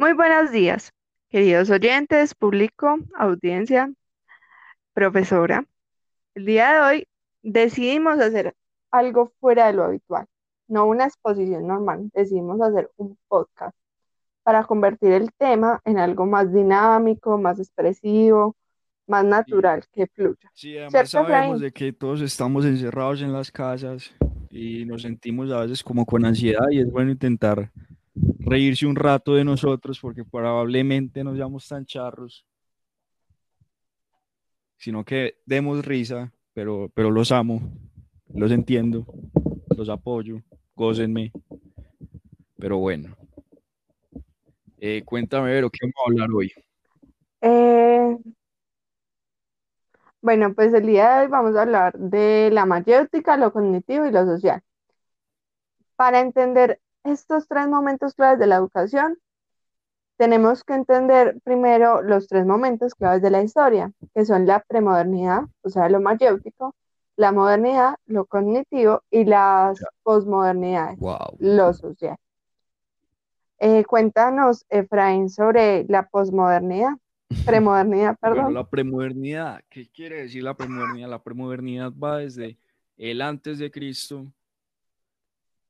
Muy buenos días, queridos oyentes, público, audiencia, profesora. El día de hoy decidimos hacer algo fuera de lo habitual, no una exposición normal, decidimos hacer un podcast para convertir el tema en algo más dinámico, más expresivo, más natural, que fluya. Sí, además ¿Cierto, sabemos de que todos estamos encerrados en las casas y nos sentimos a veces como con ansiedad y es bueno intentar reírse un rato de nosotros porque probablemente no seamos tan charros, sino que demos risa, pero, pero los amo, los entiendo, los apoyo, gócenme. Pero bueno, Eh, cuéntame, Vero, ¿qué vamos a hablar hoy? Eh, bueno, pues el día de hoy vamos a hablar de la mayéutica, lo cognitivo y lo social. Para entender estos tres momentos claves de la educación, tenemos que entender primero los tres momentos claves de la historia, que son la premodernidad, o sea, lo mayéutico, la modernidad, lo cognitivo y las posmodernidades, Wow. lo social. Eh, cuéntanos, Efraín, sobre la posmodernidad, premodernidad, Bueno, perdón. la premodernidad, ¿qué quiere decir la premodernidad? La premodernidad va desde el antes de Cristo,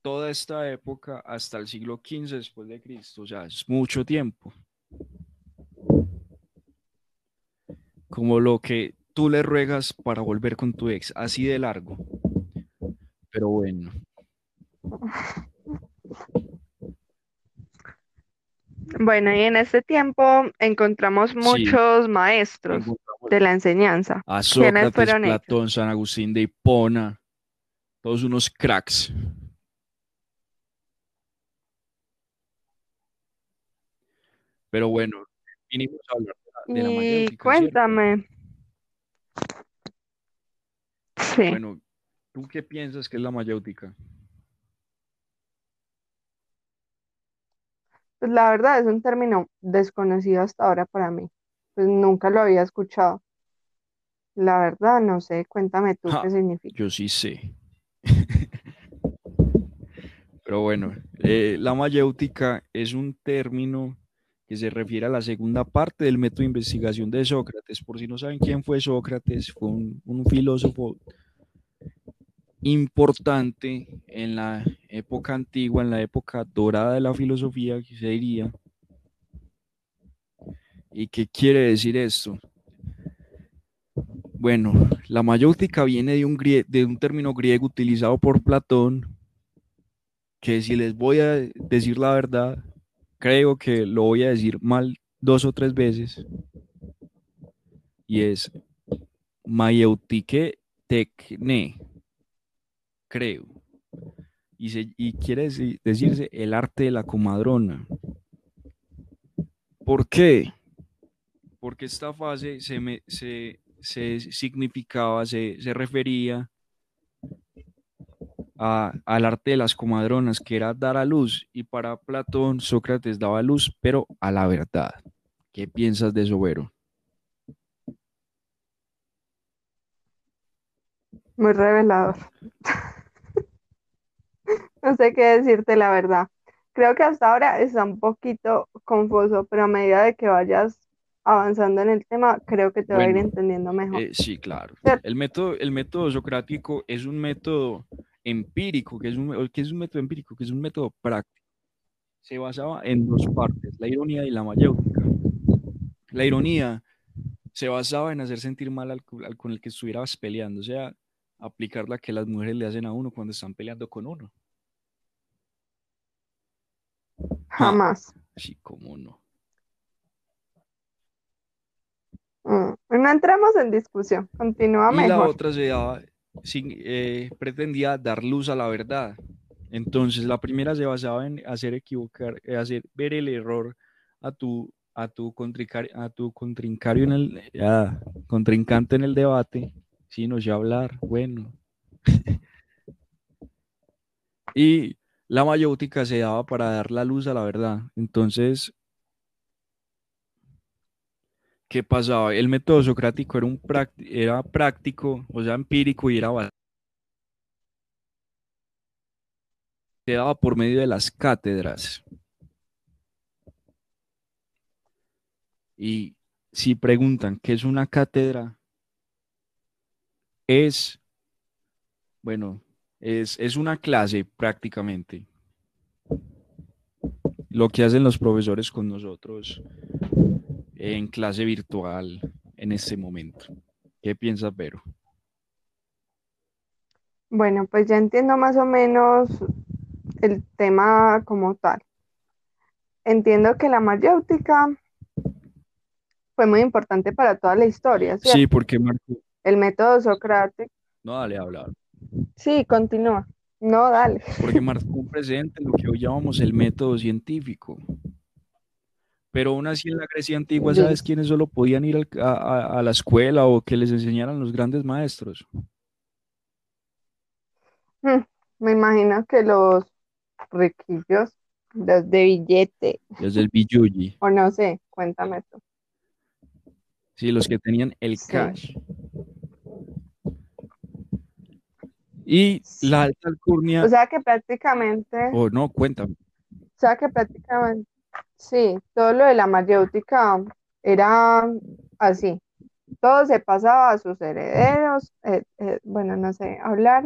toda esta época, hasta el siglo XV después de Cristo, o sea, es mucho tiempo. Como lo que tú le ruegas para volver con tu ex, así de largo. Pero bueno, Bueno, y en este tiempo encontramos Sí. muchos maestros encontramos de la enseñanza. a ¿Quiénes Sócrates, ellos? Platón, San Agustín de Hipona, todos unos cracks. Pero bueno, vinimos a hablar de la, de Y cuéntame. Sí, Bueno, ¿tú qué piensas que es la mayéutica? pues la verdad es un término desconocido hasta ahora para mí. Pues nunca lo había escuchado. La verdad, no sé, cuéntame tú Ja, qué significa. yo sí sé. Pero bueno, eh, la mayéutica es un término que se refiere a la segunda parte del método de investigación de Sócrates. Por si no saben quién fue Sócrates, fue un, filósofo importante en la época antigua, en la época dorada de la filosofía, que se diría. ¿Y qué quiere decir esto? Bueno, la mayéutica viene de un, de un término griego utilizado por Platón, que si les voy a decir la verdad, creo que lo voy a decir mal dos o tres veces, y es maieutike tekne, creo. Y, quiere deci- decirse el arte de la comadrona. ¿Por qué? Porque esta fase se, me- se, se significaba, se, se refería a- al arte de las comadronas, que era dar a luz. Y para Platón, Sócrates daba luz, pero a la verdad. ¿Qué piensas de eso, Vero? Muy revelador. No sé qué decirte la verdad. Creo que hasta ahora está un poquito confuso, pero a medida de que vayas avanzando en el tema, creo que te va a ir entendiendo mejor. Eh, sí, claro. ¿Cierto? El método, el método socrático es un método empírico, que es un, que es un método empírico, que es un método práctico. Se basaba en dos partes, la ironía y la mayéutica. La ironía se basaba en hacer sentir mal al, al con el que estuvieras peleando, o sea, aplicar la que las mujeres le hacen a uno cuando están peleando con uno. Ja, Jamás. sí, cómo no. Mm, No entremos en discusión. Continúa Y la mejor. otra se daba, sin- eh, pretendía dar luz a la verdad. Entonces, la primera se basaba en hacer equivocar, eh, hacer ver el error a tu, a tu, a tu contrincario en el, ah, contrincante en el debate, sí, no sé hablar, bueno. Y la mayéutica se daba para dar la luz a la verdad. Entonces, ¿qué pasaba? El método socrático era, un era práctico, o sea, empírico y era se daba por medio de las cátedras. Y si preguntan qué es una cátedra, es, bueno, es, es una clase prácticamente. Lo que hacen los profesores con nosotros en clase virtual en este momento. ¿Qué piensas, Vero? Bueno, pues ya entiendo más o menos el tema como tal. Entiendo que la mayéutica fue muy importante para toda la historia, ¿cierto? Sí, porque Marco. El método socrático. No, dale, habla. Sí, continúa. No, dale. Porque marcó presente lo que hoy llamamos el método científico. Pero aún así en la Grecia antigua, ¿sabes quiénes solo podían ir al- a, la escuela o que les enseñaran los grandes maestros? Hmm, Me imagino que los riquillos, los de billete, Desde el Biyuyi. o no sé, cuéntame tú. Sí, los que tenían el Sí. cash. Y la alta alcurnia, O sea que prácticamente, o no, cuéntame. o sea que prácticamente, sí, todo lo de la mayéutica era así. Todo se pasaba a sus herederos, eh, eh, bueno, no sé hablar,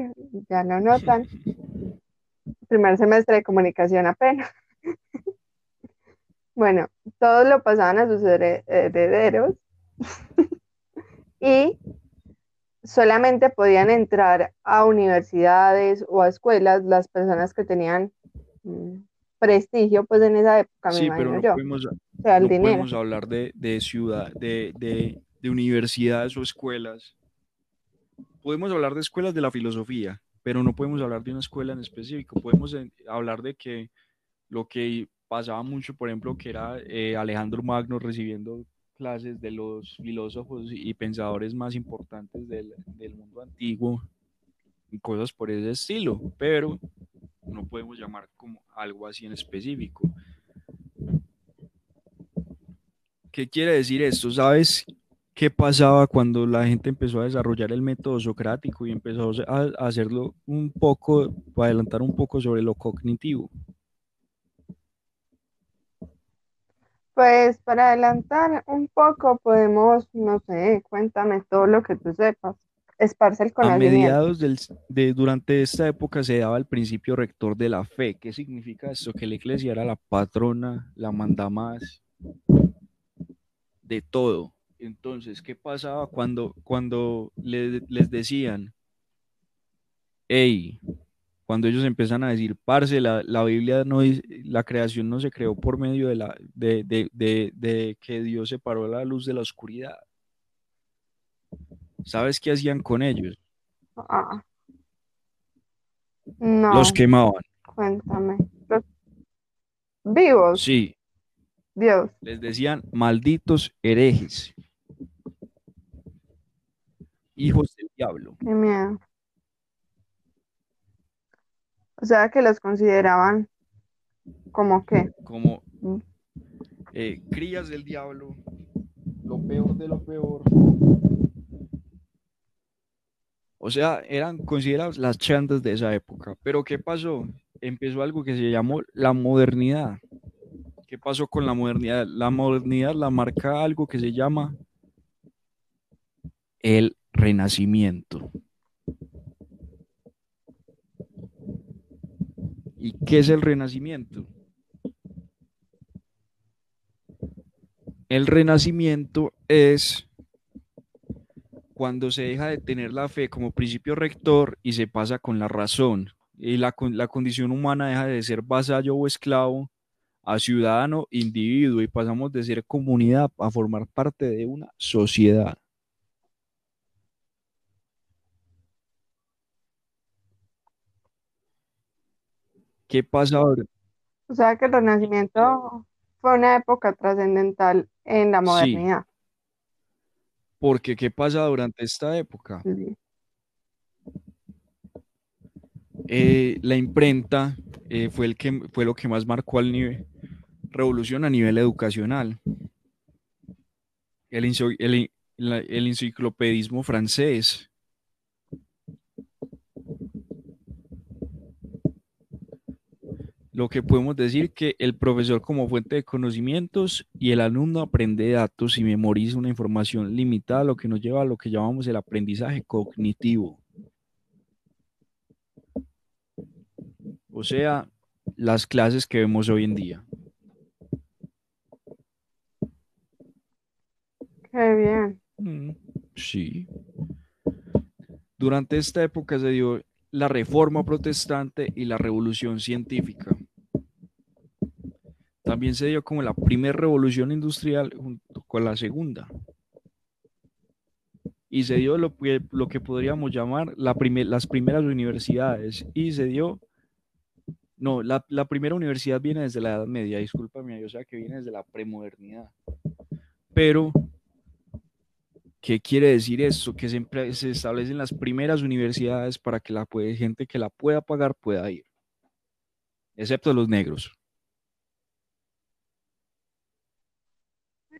ya lo notan. Primer semestre de comunicación apenas. Bueno, todo lo pasaban a sus here- herederos y solamente podían entrar a universidades o a escuelas las personas que tenían mm, prestigio, pues en esa época, me Sí, pero imagino no yo, podemos, o sea, el no dinero. podemos hablar de, de ciudad, de, de- de universidades o escuelas. Podemos hablar de escuelas de la filosofía, pero no podemos hablar de una escuela en específico. Podemos eh, hablar de que lo que pasaba mucho, por ejemplo, que era eh, Alejandro Magno recibiendo clases de los filósofos y pensadores más importantes del, del mundo antiguo y cosas por ese estilo, pero no podemos llamar como algo así en específico. ¿Qué quiere decir esto? ¿Sabes qué pasaba cuando la gente empezó a desarrollar el método socrático y empezó a hacerlo un poco, para adelantar un poco sobre lo cognitivo? Pues para adelantar un poco podemos, no sé, cuéntame todo lo que tú sepas, esparce el A conocimiento. mediados del, de, durante esta época se daba el principio rector de la fe. ¿Qué significa esto? Que la iglesia era la patrona, la mandamás de todo. Entonces, ¿qué pasaba cuando, cuando le- les decían, hey, cuando ellos empiezan a decir, parce, la, la Biblia no la creación no se creó por medio de, la, de, de, de, de que Dios separó la luz de la oscuridad? ¿Sabes qué hacían con ellos? Ah. No, Los quemaban. cuéntame. Los vivos, Sí, Dios. les decían malditos herejes, hijos del diablo. Qué miedo. O sea que los consideraban como que, como Mm. eh, crías del diablo, lo peor de lo peor. O sea, eran considerados las chantas de esa época. Pero ¿qué pasó? Empezó algo que se llamó la modernidad. ¿Qué pasó con la modernidad? La modernidad la marca algo que se llama el renacimiento. ¿Y qué es el renacimiento? El renacimiento es cuando se deja de tener la fe como principio rector y se pasa con la razón. Y la, con- la condición humana deja de ser vasallo o esclavo a ciudadano, individuo, y pasamos de ser comunidad a formar parte de una sociedad. ¿Qué pasa ahora? o sea que el Renacimiento fue una época trascendental en la Sí. Porque ¿qué pasa durante esta época? Eh, la imprenta eh, fue, el que, fue lo que más marcó al nivel, revolución a nivel educacional. El enciclopedismo francés. Lo que podemos decir que el profesor como fuente de conocimientos y el alumno aprende datos y memoriza una información limitada, lo que nos lleva a lo que llamamos el aprendizaje cognitivo. O sea, las clases que vemos hoy en día. Qué bien. Mm, sí. Durante esta época se dio la reforma protestante y la revolución científica. También se dio como la primera revolución industrial junto con la segunda. Y se dio lo que, podríamos llamar la las primeras universidades. Y se dio no, la, primera universidad viene desde la Edad Media, discúlpame, yo sé que viene desde la premodernidad. Pero, ¿qué quiere decir eso? Que siempre se establecen las primeras universidades para que la gente que la pueda pagar pueda ir, excepto los negros.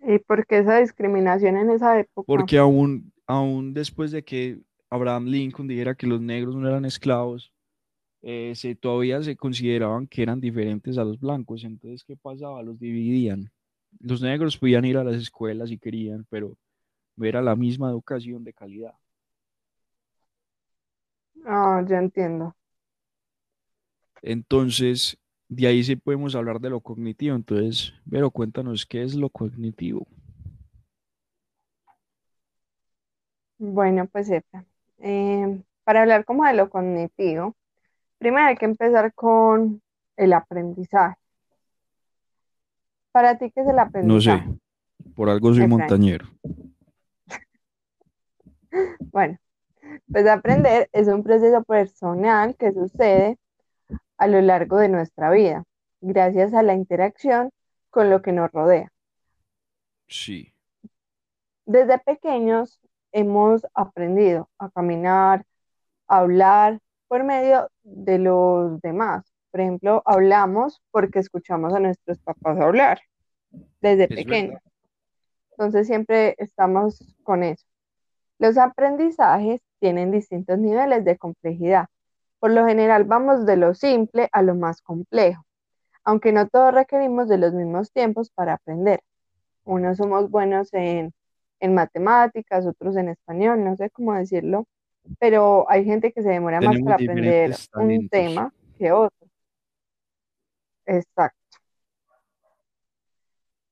¿Y por qué esa discriminación en esa época? Porque aún, aún después de que Abraham Lincoln dijera que los negros no eran esclavos, eh, se, todavía se consideraban que eran diferentes a los blancos. Entonces, ¿qué pasaba? Los dividían. Los negros podían ir a las escuelas si querían, pero no era la misma educación de calidad. Ah, ya entiendo. Entonces, de ahí sí podemos hablar de lo cognitivo. Entonces, pero cuéntanos qué es lo cognitivo. Bueno, pues eh, para hablar como de lo cognitivo, Primero hay que empezar con el aprendizaje. ¿Para ti qué es el aprendizaje? No sé, por algo soy montañero. bueno, pues aprender es un proceso personal que sucede a lo largo de nuestra vida, gracias a la interacción con lo que nos rodea. Sí. Desde pequeños hemos aprendido a caminar, a hablar, por medio de los demás. Por ejemplo, hablamos porque escuchamos a nuestros papás hablar desde pequeños. Entonces siempre estamos con eso. Los aprendizajes tienen distintos niveles de complejidad. Por lo general vamos de lo simple a lo más complejo, aunque no todos requerimos de los mismos tiempos para aprender. Unos somos buenos en, en matemáticas, otros en español, no sé cómo decirlo, pero hay gente que se demora más para aprender un tema que otro. Exacto.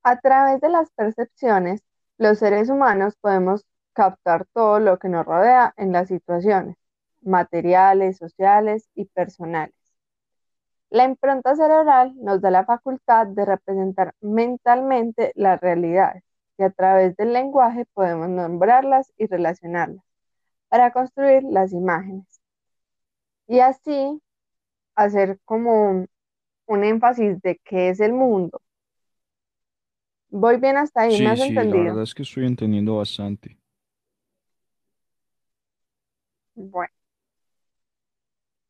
A través de las percepciones, los seres humanos podemos captar todo lo que nos rodea en las situaciones materiales, sociales y personales. La impronta cerebral nos da la facultad de representar mentalmente las realidades y a través del lenguaje podemos nombrarlas y relacionarlas para construir las imágenes. Y así hacer como un, énfasis de qué es el mundo. Voy bien hasta ahí, sí, ¿me has sí, entendido? la verdad es que estoy entendiendo bastante. Bueno,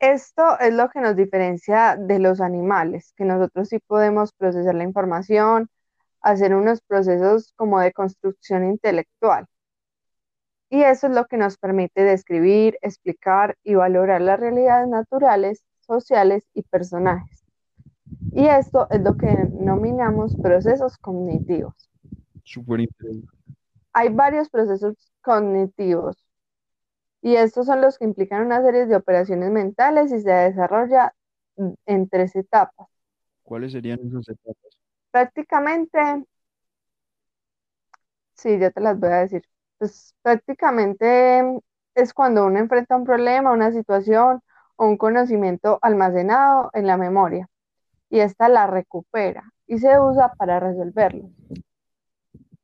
esto es lo que nos diferencia de los animales, que nosotros sí podemos procesar la información, hacer unos procesos como de construcción intelectual. Y eso es lo que nos permite describir, explicar y valorar las realidades naturales, sociales y personajes. Y esto es lo que denominamos procesos cognitivos. Interesante. Hay varios procesos cognitivos y estos son los que implican una serie de operaciones mentales y se desarrolla en tres etapas. ¿Cuáles serían esas etapas? Prácticamente, sí, ya te las voy a decir pues prácticamente es cuando uno enfrenta un problema, una situación o un conocimiento almacenado en la memoria y ésta la recupera y se usa para resolverlo.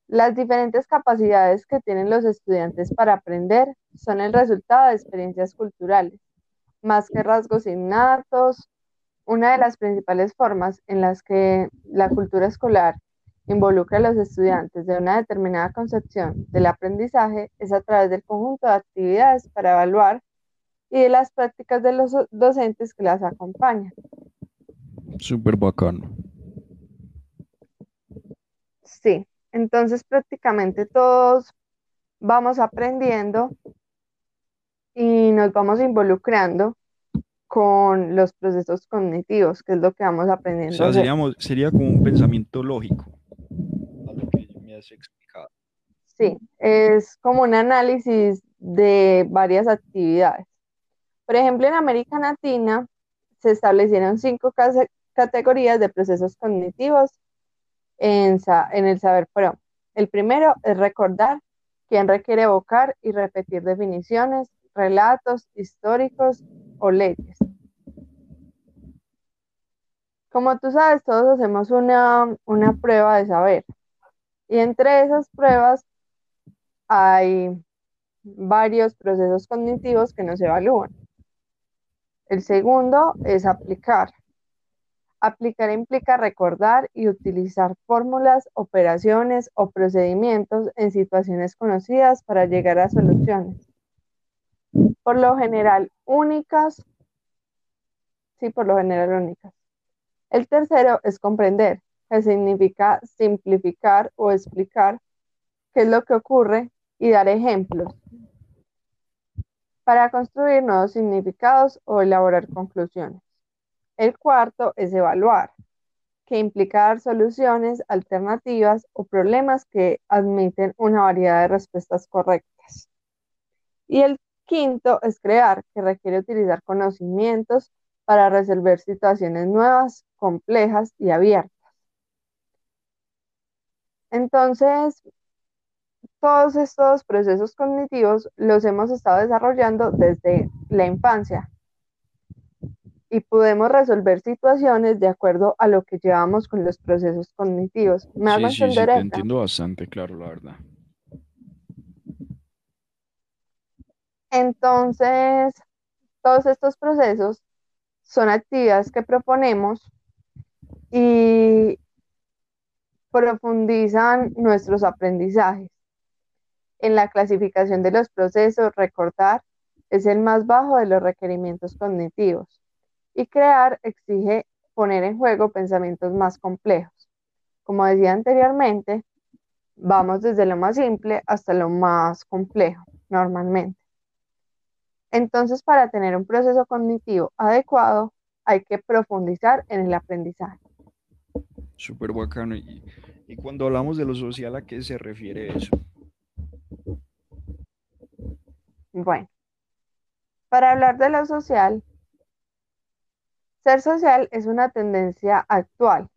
Las diferentes capacidades que tienen los estudiantes para aprender son el resultado de experiencias culturales, más que rasgos innatos. Una de las principales formas en las que la cultura escolar involucra a los estudiantes de una determinada concepción del aprendizaje es a través del conjunto de actividades para evaluar y de las prácticas de los docentes que las acompañan. Súper bacano. Sí, entonces prácticamente todos vamos aprendiendo y nos vamos involucrando con los procesos cognitivos, que es lo que vamos O aprendiendo a sea, seríamos, sería como un pensamiento lógico, a lo que me has explicado. Sí, es como un análisis de varias actividades. Por ejemplo, en América Latina se establecieron cinco categorías de procesos cognitivos en, sa- en el saber pro. El primero es recordar, quien requiere evocar y repetir definiciones, relatos históricos o leyes. Como tú sabes, todos hacemos una, una prueba de saber. Y entre esas pruebas hay varios procesos cognitivos que nos evalúan. El segundo es aplicar. Aplicar implica recordar y utilizar fórmulas, operaciones o procedimientos en situaciones conocidas para llegar a soluciones. Por lo general, únicas. Sí, por lo general, únicas. El tercero es comprender, que significa simplificar o explicar qué es lo que ocurre y dar ejemplos para construir nuevos significados o elaborar conclusiones. El cuarto es evaluar, que implica dar soluciones alternativas o problemas que admiten una variedad de respuestas correctas. Y el quinto es crear, que requiere utilizar conocimientos para resolver situaciones nuevas, complejas y abiertas. Entonces, todos estos procesos cognitivos los hemos estado desarrollando desde la infancia y podemos resolver situaciones de acuerdo a lo que llevamos con los procesos cognitivos. ¿Me Sí, sí, sí, entender te esta? entiendo bastante claro, la verdad. Entonces, todos estos procesos son actividades que proponemos y profundizan nuestros aprendizajes. En la clasificación de los procesos, recordar es el más bajo de los requerimientos cognitivos y crear exige poner en juego pensamientos más complejos. Como decía anteriormente, vamos desde lo más simple hasta lo más complejo, normalmente. Entonces, para tener un proceso cognitivo adecuado, hay que profundizar en el aprendizaje. Súper bacano. Y, y cuando hablamos de lo social, ¿a qué se refiere eso? Bueno, para hablar de lo social, ser social es una tendencia actual.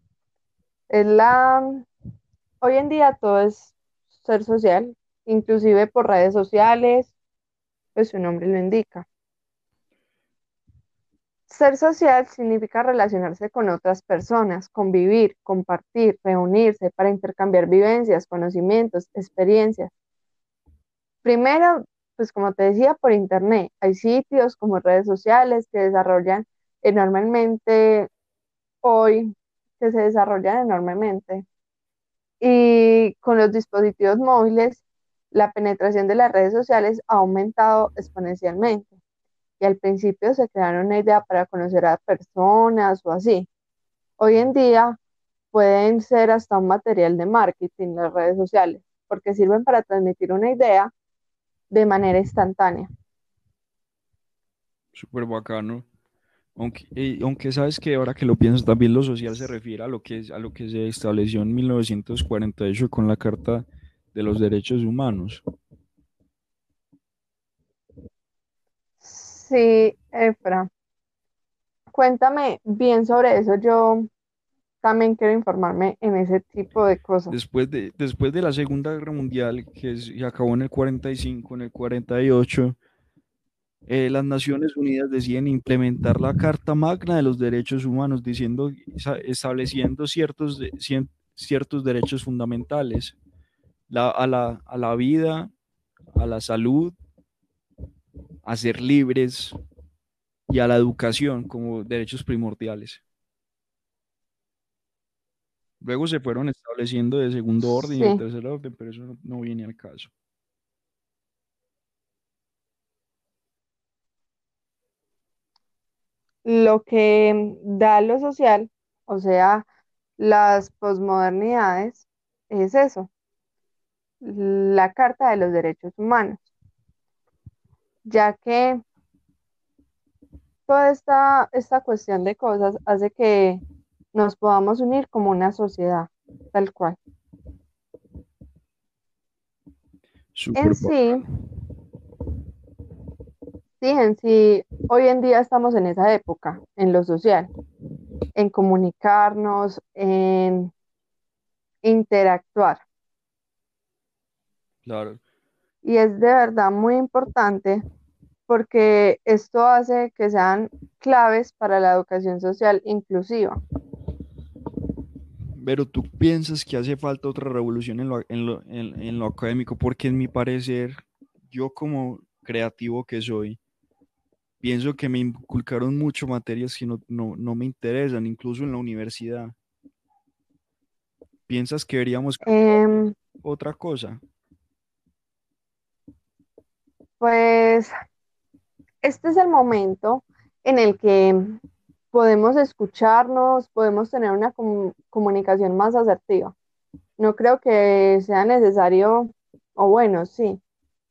Es la, hoy en día todo es ser social, inclusive por redes sociales, pues su nombre lo indica. Ser social significa relacionarse con otras personas, convivir, compartir, reunirse para intercambiar vivencias, conocimientos, experiencias. Primero, pues como te decía, por internet. Hay sitios como redes sociales que desarrollan enormemente hoy, que se desarrollan enormemente. Y con los dispositivos móviles, la penetración de las redes sociales ha aumentado exponencialmente. Y al principio se crearon una idea para conocer a personas o así. Hoy en día pueden ser hasta un material de marketing las redes sociales, porque sirven para transmitir una idea de manera instantánea. Súper bacano. Aunque, eh, aunque sabes que ahora que lo piensas, también lo social se refiere a lo que, es, a lo que se estableció en 1948 con la Carta de los Derechos Humanos. Sí, Efra. Cuéntame bien sobre eso. Yo también quiero informarme en ese tipo de cosas. Después de, después de la Segunda Guerra Mundial, que se acabó en el 45, en el 48, eh, las Naciones Unidas deciden implementar la Carta Magna de los Derechos Humanos, diciendo, estableciendo ciertos, ciertos derechos fundamentales la, a, la, a la vida, a la salud, a ser libres y a la educación como derechos primordiales. Luego se fueron estableciendo de segundo orden Sí. y de tercer orden, pero eso no, no viene al caso. Lo que da lo social, o sea, las posmodernidades, es eso, la Carta de los Derechos Humanos, ya que toda esta, esta cuestión de cosas hace que nos podamos unir como una sociedad, tal cual. En sí, sí, en sí, hoy en día estamos en esa época, en lo social, en comunicarnos, en interactuar. Claro. Y es de verdad muy importante porque esto hace que sean claves para la educación social inclusiva. Pero tú piensas que hace falta otra revolución en lo, en lo, en, lo académico, porque en mi parecer, yo como creativo que soy, pienso que me inculcaron mucho materias que no, no, no me interesan, incluso en la universidad. ¿Piensas que deberíamos Em, otra cosa? Pues este es el momento en el que podemos escucharnos, podemos tener una comu- comunicación más asertiva. No creo que sea necesario, o bueno, sí,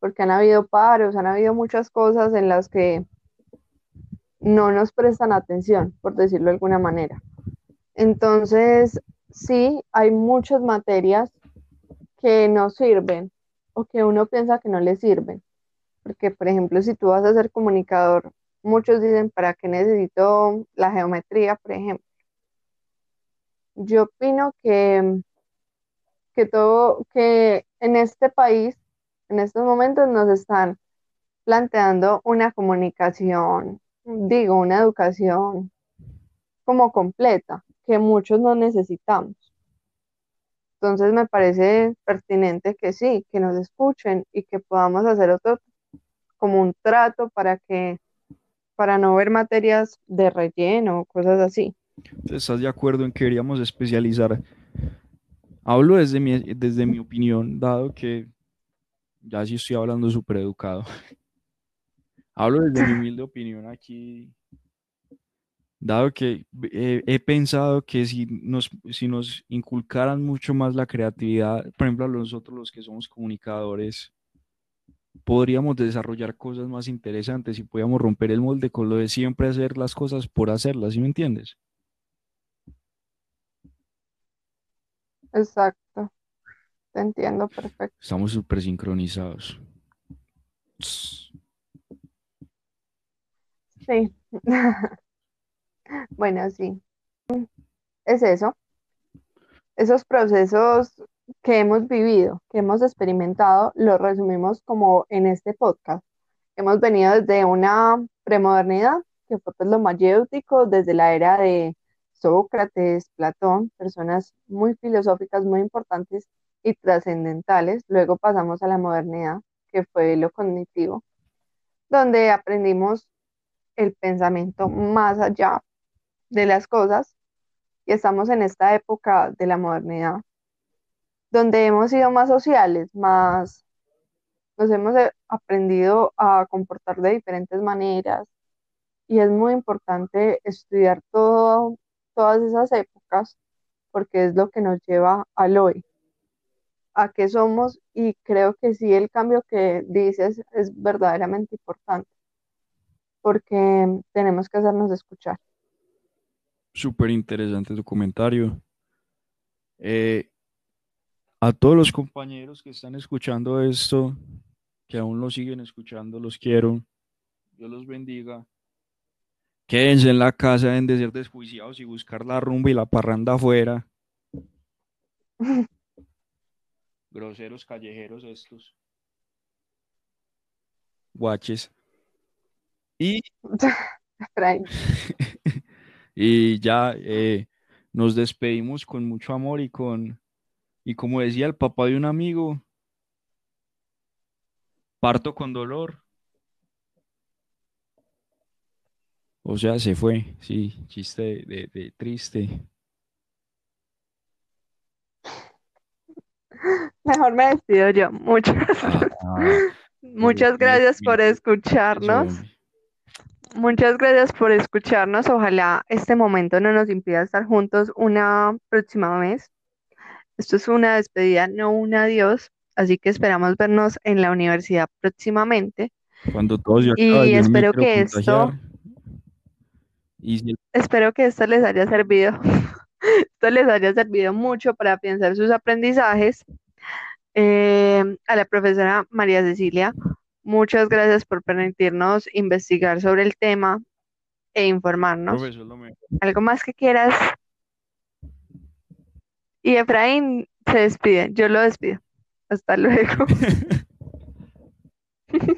porque han habido paros, han habido muchas cosas en las que no nos prestan atención, por decirlo de alguna manera. Entonces, sí, hay muchas materias que no sirven o que uno piensa que no le sirven. Porque, por ejemplo, si tú vas a ser comunicador, muchos dicen, ¿para qué necesito la geometría, por ejemplo? Yo opino que, que todo, que en este país, en estos momentos nos están planteando una comunicación, digo, una educación como completa, que muchos no necesitamos. Entonces me parece pertinente que sí, que nos escuchen y que podamos hacer otro como un trato para que, para no ver materias de relleno o cosas así. ¿Estás de acuerdo en que deberíamos especializar? Hablo desde mi, desde mi opinión, dado que ya sí estoy hablando súper educado. Hablo desde mi humilde opinión aquí, dado que eh, he pensado que si nos, si nos inculcaran mucho más la creatividad, por ejemplo, a nosotros los que somos comunicadores, podríamos desarrollar cosas más interesantes y podríamos romper el molde con lo de siempre hacer las cosas por hacerlas, ¿sí me entiendes? Exacto, te entiendo perfecto. Estamos súper sincronizados. Sí, bueno, sí, es eso, esos procesos que hemos vivido, que hemos experimentado, los resumimos como en este podcast. Hemos venido desde una premodernidad, que fue pues lo mayéutico, desde la era de Sócrates, Platón, personas muy filosóficas, muy importantes y trascendentales. Luego pasamos a la modernidad, que fue lo cognitivo, donde aprendimos el pensamiento más allá de las cosas y estamos en esta época de la modernidad, donde hemos sido más sociales, más nos hemos eh, aprendido a comportar de diferentes maneras y es muy importante estudiar todas esas épocas porque es lo que nos lleva al hoy, a qué somos y creo que sí el cambio que dices es verdaderamente importante porque tenemos que hacernos escuchar. Súper interesante tu comentario. Eh, a todos los compañeros que están escuchando esto, que aún lo siguen escuchando, los quiero. Dios los bendiga. Quédense en la casa, deben de ser desjuiciados y buscar la rumba y la parranda afuera. Groseros callejeros estos. Guaches. Y, y ya eh, nos despedimos con mucho amor y con, y como decía el papá de un amigo, parto con dolor. O sea, se fue, sí, chiste de, de- de triste. Mejor me despido yo. Muchas, Ah, muchas gracias por escucharnos. Muchas gracias por escucharnos. Ojalá este momento no nos impida estar juntos una próxima vez. Esto es una despedida, no un adiós. Así que esperamos vernos en la universidad próximamente. Cuando todo se acabe, Y yo me espero que esto. Y Espero que esto les haya servido. esto les haya servido mucho para pensar sus aprendizajes. Eh, a la profesora María Cecilia, muchas gracias por permitirnos investigar sobre el tema e informarnos. ¿Algo más que quieras? Y Efraín se despide, yo lo despido. Hasta luego.